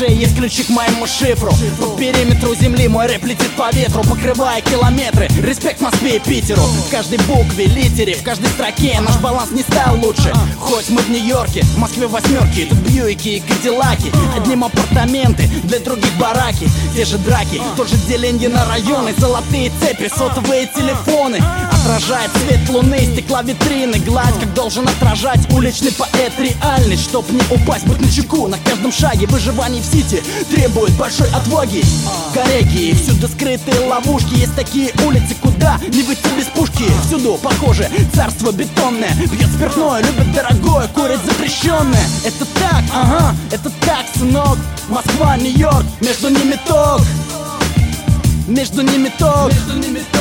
душе есть ключи к моему шифру. По периметру земли мой рэп летит по ветру Покрывая километры. Респект Москве и Питеру. В каждой букве, литере, в каждой строке Наш баланс не стал лучше. Хоть мы в Нью-Йорке, в Москве восьмерки Тут Бьюики и Кадиллаки Одним апартаменты, для других бараки. Те же драки, тот же деление на районы. Золотые цепи, сотовые телефоны. Отражает свет луны, стекла витрины. Гладь, как должен отражать уличный поэт Реальность, чтоб не упасть, быть на чеку. На каждом шаге выживание в сити Требует большой отваги Кореги, всюду скрытые ловушки. Есть такие улицы, куда не выйти без пушки. Всюду, похоже, царство бетонное. Пьет спиртное, любит дорогое, курит запрещенное. Это так, ага, это так, сынок Москва, Нью-Йорк, между ними ток Между ними ток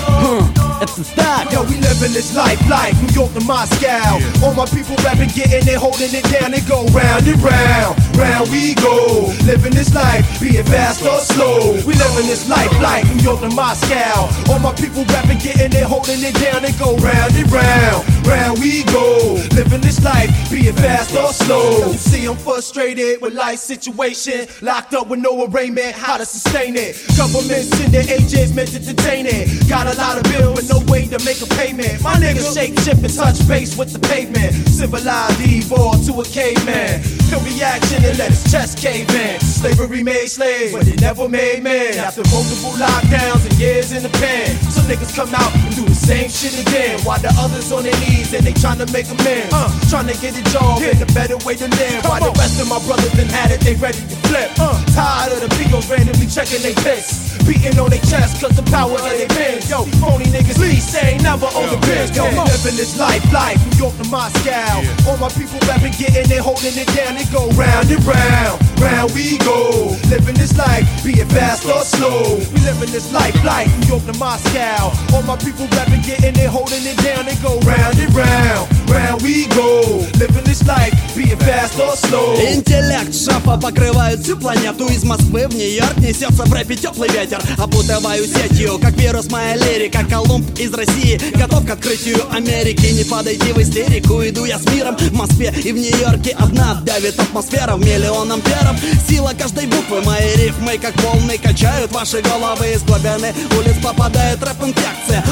Хм, Это так Yo, we living this life like New York to Moscow. All my people rapping, getting it, holding it down, and go round and round, round we go. Living this life, be it fast or slow. We living this life like New York to Moscow. All my people rapping, getting it, holding it down, and go round and round, round we go. Living this life, be it fast or slow. See, I'm frustrated with life situation, locked up with no arraignment, how to sustain it. Government sending agents meant to detain it. Got a lot of bill, with no way to make a payment. My niggas shape, shift, and touch base with the pavement. Civilized evolved to a caveman. Feel reaction and let his chest cave in. Slavery made slaves, but it never made men. After multiple lockdowns and years in the pen, some niggas come out and do the same shit again. While the others on their knees and they tryna make amends. Uh, tryna get a job and a better way to live. While the rest of my brothers done had it, they ready to flip. Uh, tired of the Beagles randomly checking they piss. Beating on their chest cause the power of their pins. Yo, phony niggas, please say never on the biz. Yo, we living this life, life, New York to Moscow. All my people rapping, getting it, holding it down, they go round and round, round we go. Living this life, be it fast or slow. We living this life, life, New York to Moscow. All my people rapping, getting it, holding it down, they go round and round, round we go. Living this life, be it fast or slow. Интеллект шефа покрывает всю планету. Из Москвы в Нью-Йорк несется в рэпе теплый ветер. Опутываю сетью, как вирус моя лирика. Колумб из России, готов к открытию Америки. Не подойти в истерику, иду я с миром. В Москве и в Нью-Йорке одна давит атмосфера В миллион амперов Сила каждой буквы, мои рифмы как волны Качают ваши головы. Из глубины Улиц попадает рэп-инфекция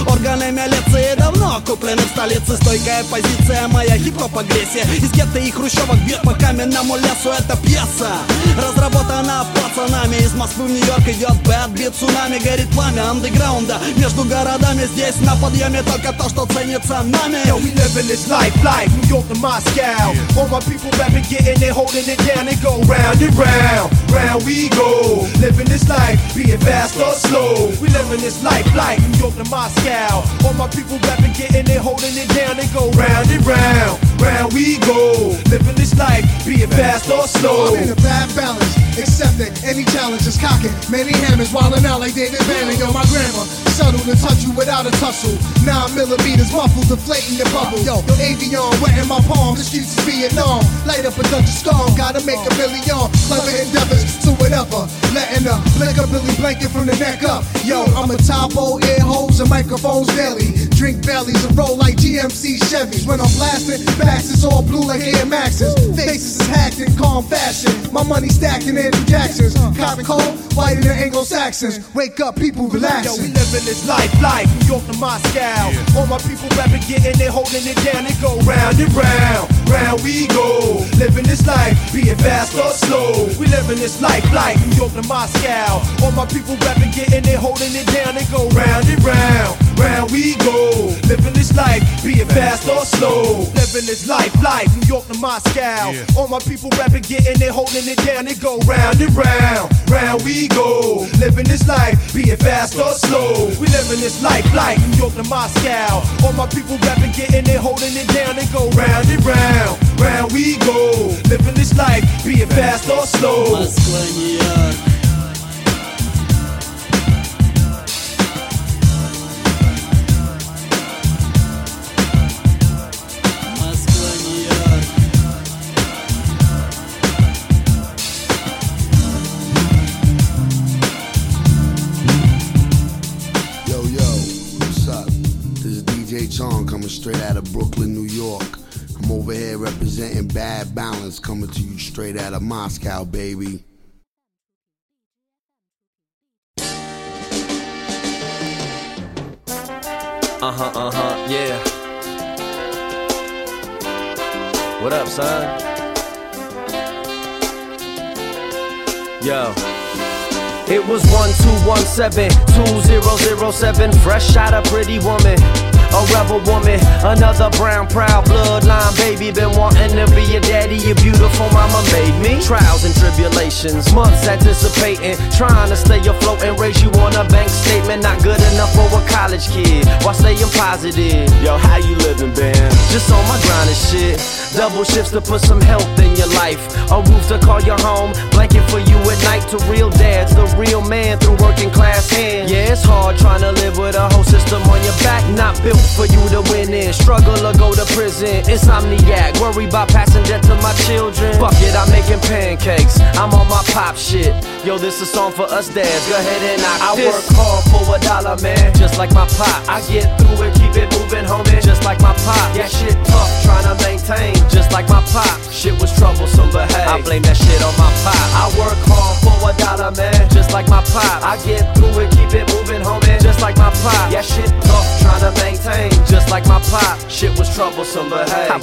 куплены в столице Стойкая позиция, моя хип-хоп агрессия Из гетто и хрущевок бьет по каменному лесу Это пьеса, разработана пацанами Из Москвы в Нью-Йорк идет бэт бит Цунами горит пламя андеграунда Между городами здесь на подъеме Только то, что ценится нами Yo, we living this life like New York to Moscow. All my people rapping, getting it, holding it down, and go round and round, round we go. Living this life, be fast or slow. We living this life like New York to Moscow. All my people rapping, getting it, holding it down, They go round and round, round we go. Living this life, be it fast or slow. I'm in a bad balance, accepting any challenge is cocking. Many hammers wildin' out like David Banner. Yo, my grandma, subtle to touch you without a tussle. Nine millimeters muffled, deflating the bubble. Yo, avion, wetting my palm. The streets is Vietnam. Light up a Dutch storm, gotta make a million. Clever endeavors, to whatever. Letting up, flick a Billy blanket from the neck up. Yo, I'm a topo, ear holes and microphones daily. Drink bellies and roll like GMC Chevys. When I'm blasting, backs is all blue like Air Maxes. Faces is hacked in calm fashion. My money stacked in Andrew Jackson's. Cotton cold, whiter than Anglo Saxons. Wake up, people Yo, relaxing. we living this life like New York to Moscow. All my people rapping, getting it, holding it down, and go round and round, round we go. Living this life, be it fast or slow. We living this life like New York to Moscow. All my people rapping, getting it, holding it down, and go round and round, round we go. Living this life, be it fast or slow. Living this life like New York to Moscow. All my people rapping, getting it, holding it down, and go round and round, round we go. Living this life, be it fast or slow. We living this life like New York to Moscow. All my people rapping, getting it, holding it down, and go round and round straight out of Moscow, baby. Uh huh, uh huh, yeah. What up, son? Yo. It was 1217 2007, fresh out a pretty woman a rebel woman, another brown proud bloodline baby. Been wanting to be a daddy, your beautiful mama made me. Trials and tribulations, months anticipating, trying to stay afloat and raise you on a bank statement. Not good enough for a college kid, while staying positive. Yo, how you living, Ben? Just on my grind and shit. Double shifts to put some health in your life. A roof to call your home, blanket for you at night. To real dads, the real man through working class hands. Yeah, it's hard trying to live with a whole system on your back, not built for you to win in. Struggle or go to prison. Insomniac, worry about passing debt to my children. Fuck it, I'm making pancakes. I'm on my pop shit. Yo, this a song for us dads. Go ahead and knock I this. work hard for a dollar, man. Just like my pop. I get through it, keep it moving, homie. Just like my pop. Yeah, shit tough, trying to maintain. Just like my pop. Shit was troublesome, but hey, I blame that shit on my pop. I work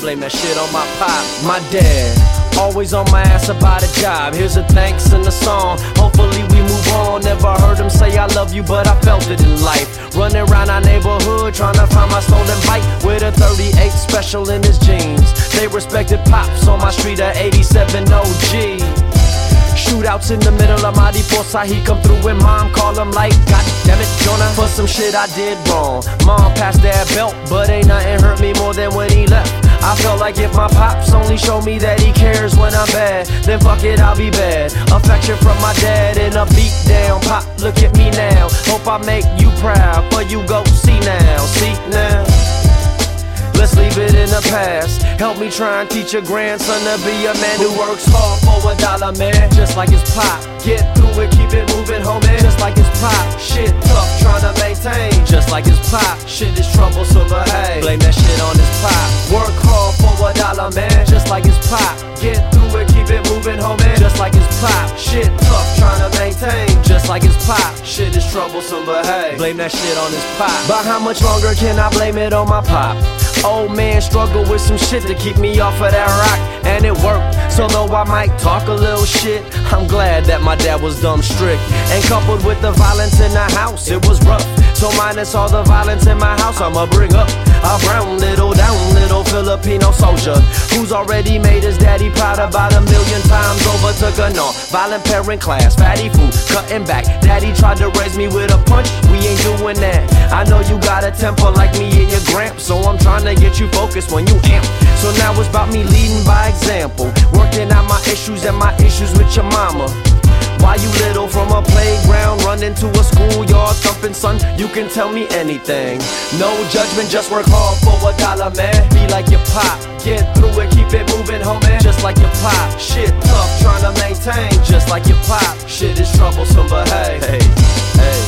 blame that shit on my pop. My dad. Always on my ass about a job. Here's a thanks and a song. Hopefully we move on. Never heard him say I love you, but I felt it in life. Running around our neighborhood trying to find my stolen bike with a 38 special in his jeans. They respected pops on my street at 87 OG. Shootouts in the middle of Mariposa. He come through and mom call him like, God damn it, Jonah. For some shit I did wrong. Mom passed that belt, but ain't nothing hurt me more than when he left. I felt like if my pops only show me that he cares when I'm bad, then fuck it, I'll be bad. Affection from my dad and a beat down. Pop, look at me now. Hope I make you proud. For you go see now, see now. Let's leave it in the past. Help me try and teach your grandson to be a man who works hard for a dollar, man. Just like his pop. Get through it, keep it moving, homie. Just like his pop. Shit tough, trying to maintain. Just like his pop. Shit is troublesome, but hey, blame that shit on his pop. Work hard for a dollar, man. Just like his pop. Get through it, keep it moving, homie. Just like his pop. Shit tough, trying to maintain. Just like his pop. Shit is troublesome, but hey, blame that shit on his pop. But how much longer can I blame it on my pop? Old man struggle with some shit to keep me off of that rock, and it worked. So though I might talk a little shit, I'm glad that my dad was dumb strict. And coupled with the violence in the house, it was rough. So minus all the violence in my house, I'ma bring up a brown little down little Filipino soldier who's already made his daddy proud about a million times over. Took a non violent parent class, fatty food, cutting back. Daddy tried to raise me with a punch, we ain't doing that. I know you got a temper you focused when you amp. So now it's about me leading by example, working out my issues and my issues with your mama. Why you little from a playground, run into a schoolyard thumping son? You can tell me anything. No judgment, just work hard for a dollar, man. Be like your pop, get through it, keep it moving, homie. Just like your pop, shit tough, trying to maintain. Just like your pop, shit is troublesome, but hey, hey, hey.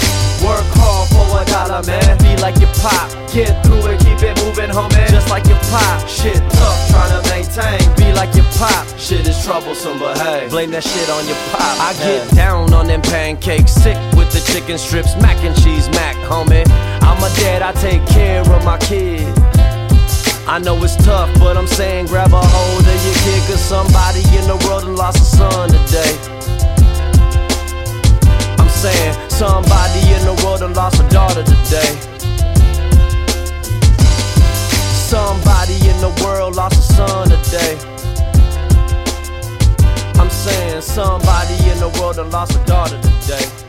Work hard for a dollar, man. Be like your pop. Get through it, keep it moving, homie. Just like your pop. Shit tough, trying to maintain. Be like your pop. Shit is troublesome, but hey, blame that shit on your pop. I get down on them pancakes, sick with the chicken strips, mac and cheese, mac, homie. I'm a dad, I take care of my kid. I know it's tough, but I'm saying grab a hold of your kid, cause somebody in the world lost a son today saying somebody in the world done lost a daughter today. Somebody in the world lost a son today. I'm saying somebody in the world done lost a daughter today.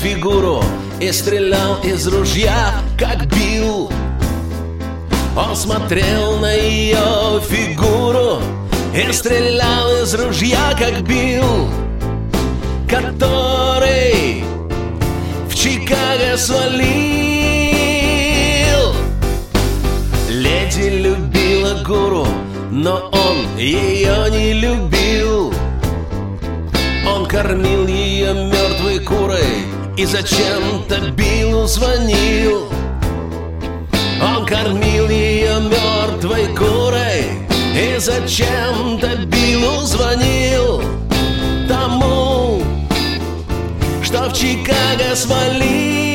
Фигуру и стрелял из ружья, как бил. Он смотрел на ее фигуру и стрелял из ружья, как бил, который в Чикаго свалил. Леди любила гуру, но он ее не любил. Он кормил ее мертвой курой и зачем-то Биллу звонил. Он кормил ее мертвой курой. И зачем-то Биллу звонил. Тому, что в Чикаго свалил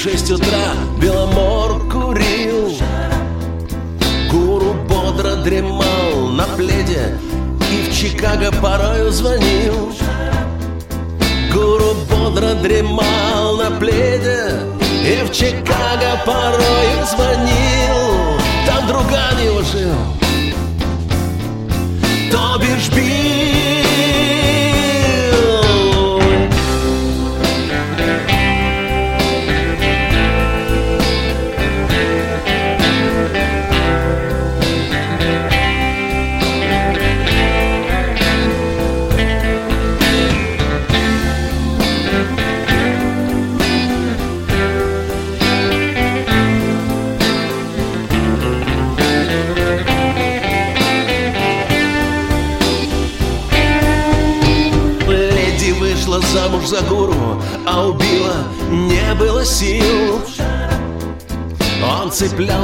Шесть утра Беломор курил. Гуру бодро дремал на пледе И в Чикаго порою звонил. Гуру бодро дремал на пледе И в Чикаго порою звонил. Там друган его жил То бишь бил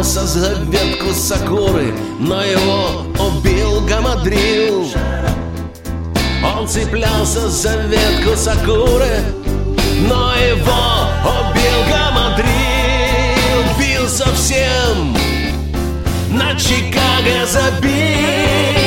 цеплялся за ветку сакуры, но его убил гамадрил. Он цеплялся за ветку сакуры, но его убил гамадрил. Бил совсем на Чикаго забил.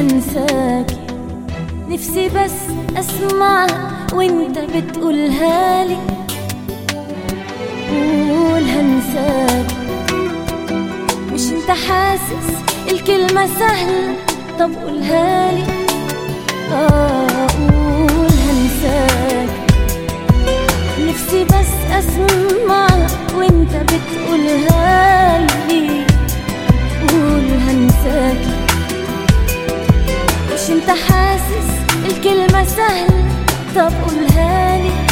أنساك. نفسي بس أسمع وأنت بتقولها لي. قول هنساك. مش أنت حاسس الكلمة سهلة؟ طب قولها لي. آه قول هنساك. نفسي بس أسمع وأنت بتقولها لي. قول هنساك. انت حاسس الكلمة سهلة طب قولها لي.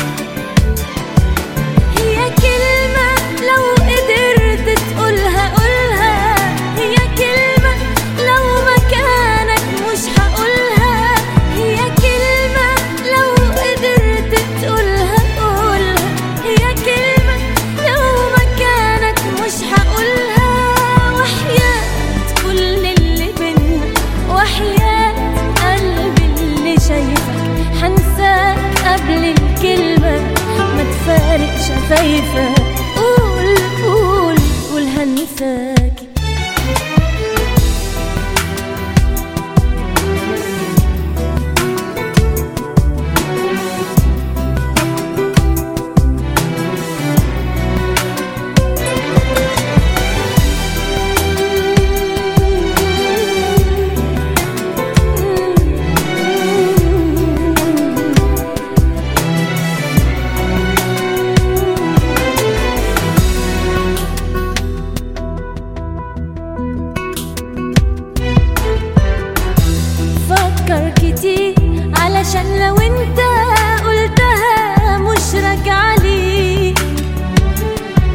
وانت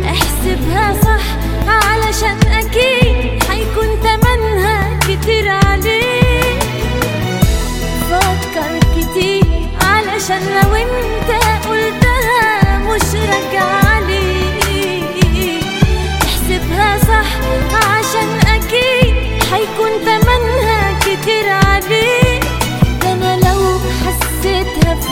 احسبها صح علشان أكيد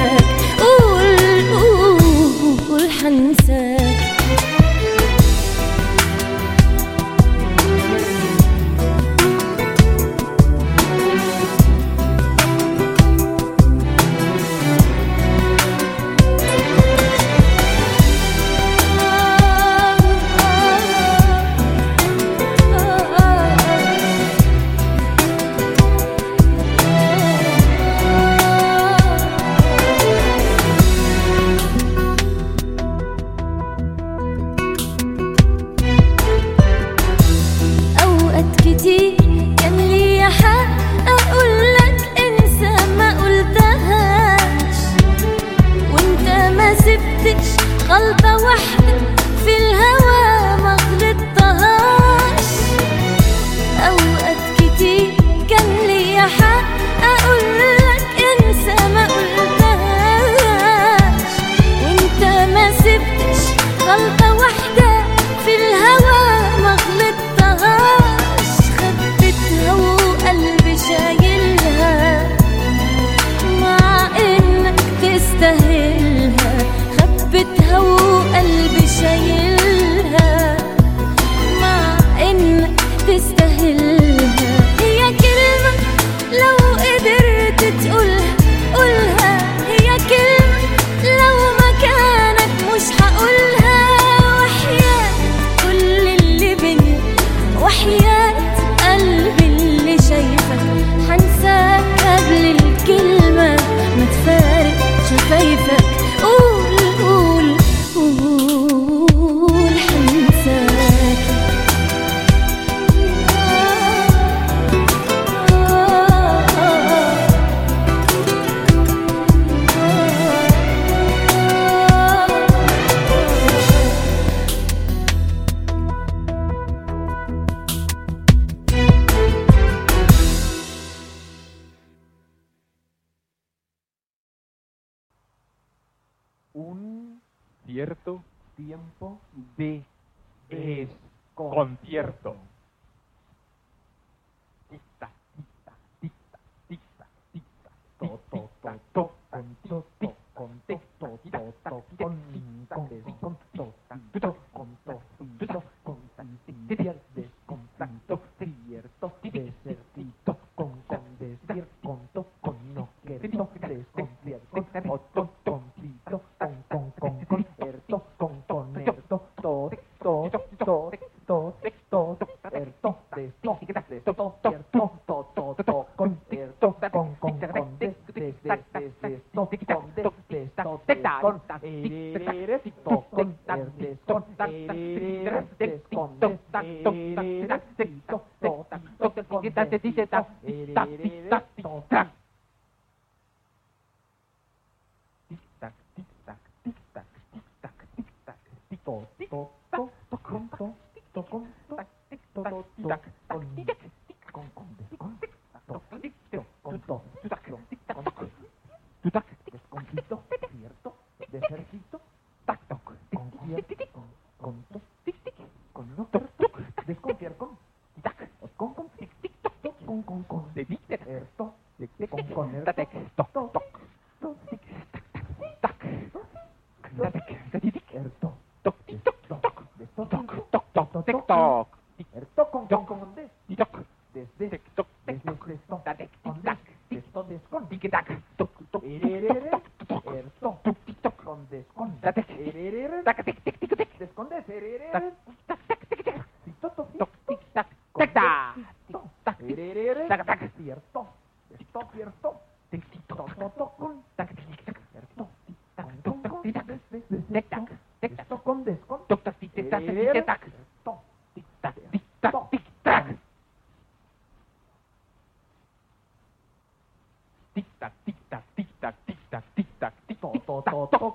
treasure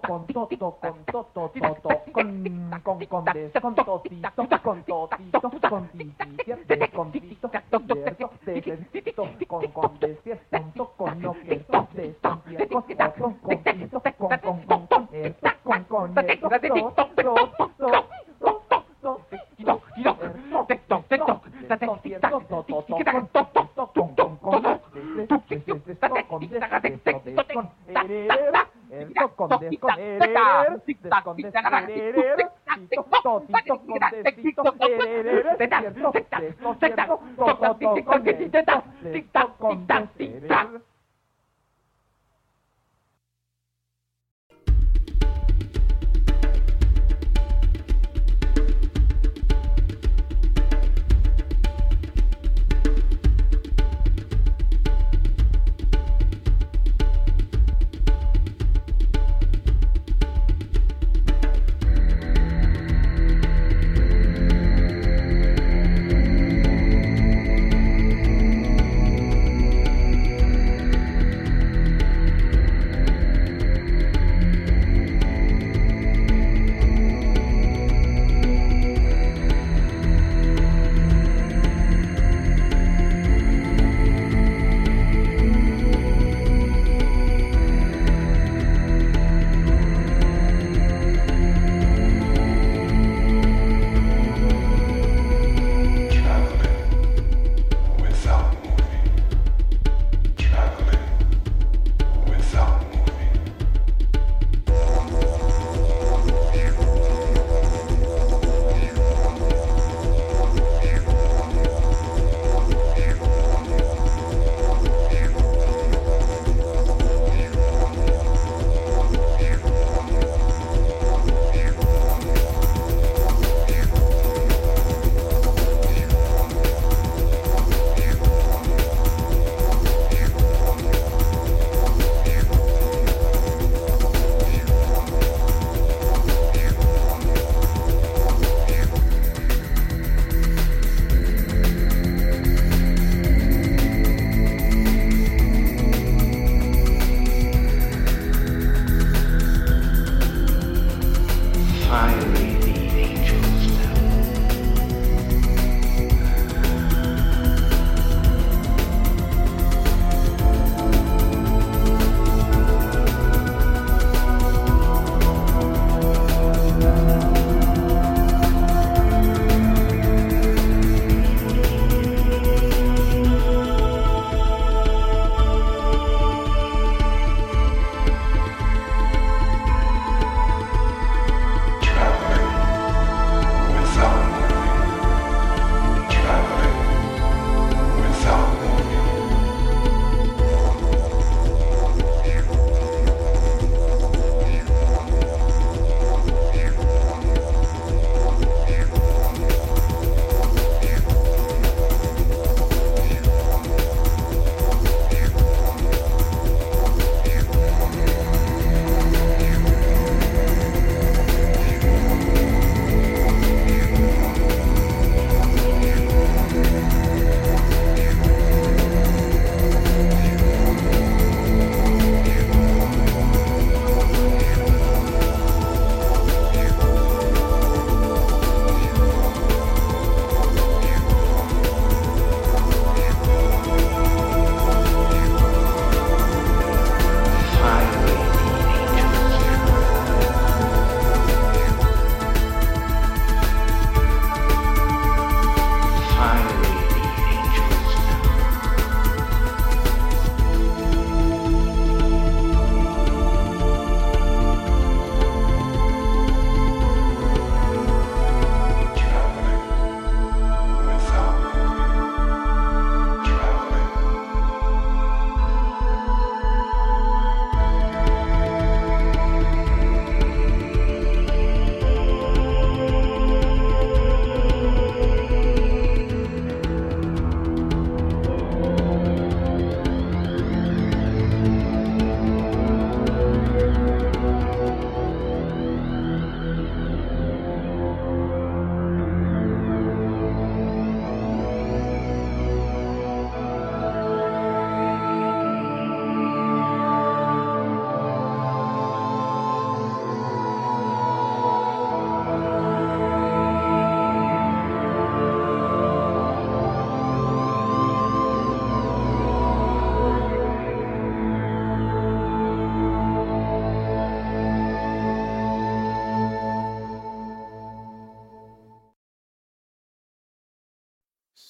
con toto, con toto, toto, con con con des, con totito, con totito, con titito, con tito, cierto, desierto, con con desierto, con lo que es, con con con tito, con con con con esto, con con esto, contesta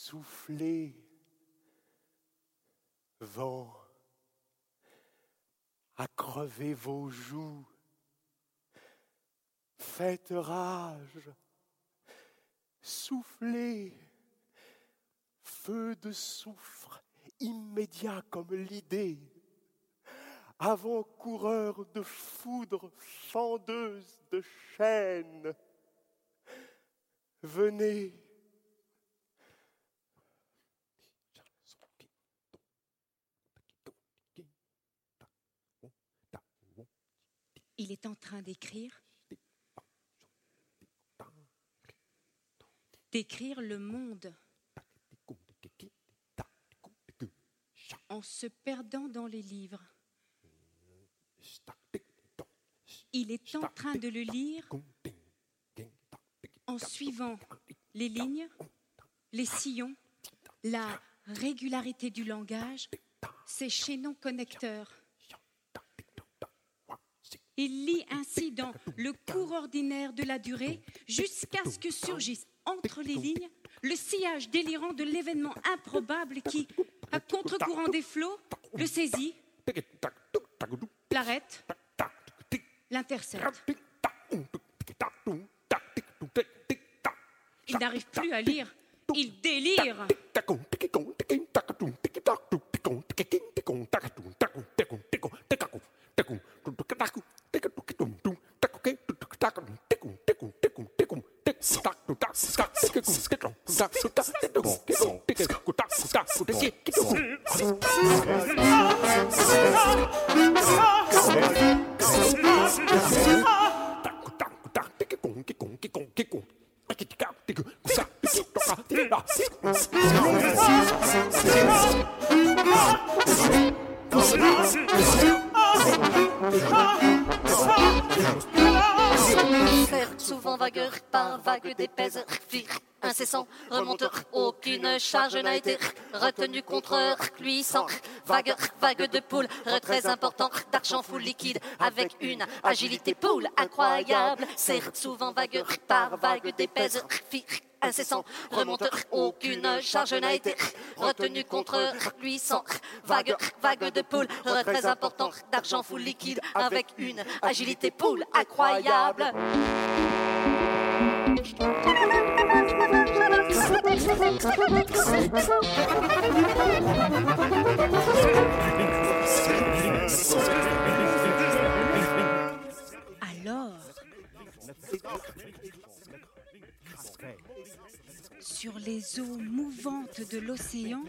Soufflez, vent, à vos joues. Faites rage, soufflez, feu de soufre immédiat comme l'idée, avant-coureur de foudre fendeuse de chaînes. Venez, Il est en train d'écrire. D'écrire le monde en se perdant dans les livres. Il est en train de le lire en suivant les lignes, les sillons, la régularité du langage, ses chaînons connecteurs. Il lit ainsi dans le cours ordinaire de la durée jusqu'à ce que surgisse entre les lignes le sillage délirant de l'événement improbable qui, à contre-courant des flots, le saisit, l'arrête, l'intercepte. Il n'arrive plus à lire, il délire. Remonte aucune charge n'a été retenue contre lui sans vague vague de poule très important d'argent full liquide avec une agilité poule incroyable. Certes souvent vague par vague d'épaisse incessant remonte aucune charge n'a été retenue contre lui sans vague vague de poule très important d'argent full liquide avec une agilité poule incroyable Alors, sur les eaux mouvantes de l'océan,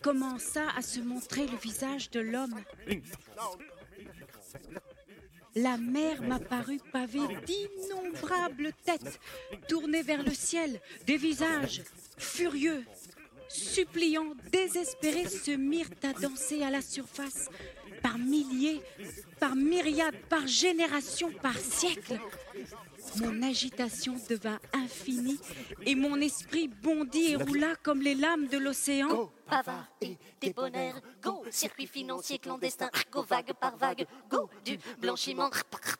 commença à se montrer le visage de l'homme? La mer m'apparut pavée d'innombrables têtes tournées vers le ciel, des visages furieux, suppliants, désespérés se mirent à danser à la surface par milliers, par myriades, par générations, par siècles. Mon agitation devint infinie et mon esprit bondit et roula comme les lames de l'océan. Avare et débonnaire, go, circuit financier clandestin, go, vague par vague, go, du blanchiment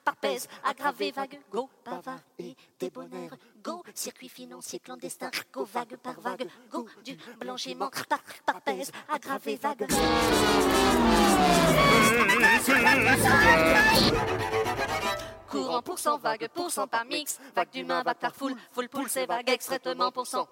par, pèse, aggravé vague, go, bavard et débonnaire, go, circuit financier clandestin, go, vague par vague, go, du blanchiment par, par pèse, aggravé vague. Courant pour cent, vague pour cent par mix, vague d'humains, vague par foule, full poule, c'est vague extrêmement pour cent.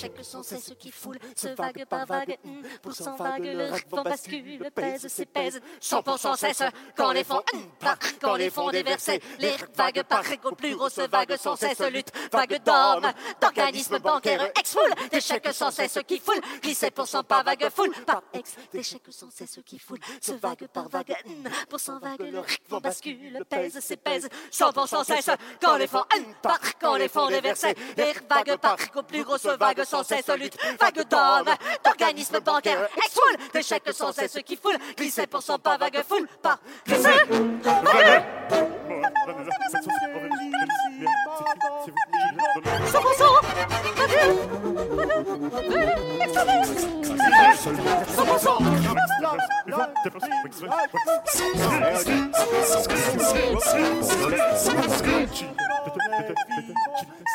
Ex d'échecs sans cesse qui foule, ce vague par vague, hum, pour cent vague, le vent bascule, pèse, c'est pèse, 100% cesse, quand les fonds, par, quand les fonds déversés, les vagues par plus grosse vague sans cesse lutte, vague d'hommes, d'organismes bancaires, ex foule, d'échecs sans cesse qui foule, glissé pour cent par vague foule, par ex, d'échecs sans cesse qui foule, ce vague par vague, pour cent vague, le vent bascule, pèse, c'est pèse, 100% cesse, quand les fonds, par, quand les fonds déversés, les vagues par plus grosse vague sans cesse lutte, vague d'hommes, d'organismes bancaires, exfoule des sans cesse qui foulent, glissez pour son pas, vague foule, pas. Glisser.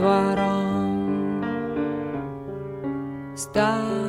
двором Стая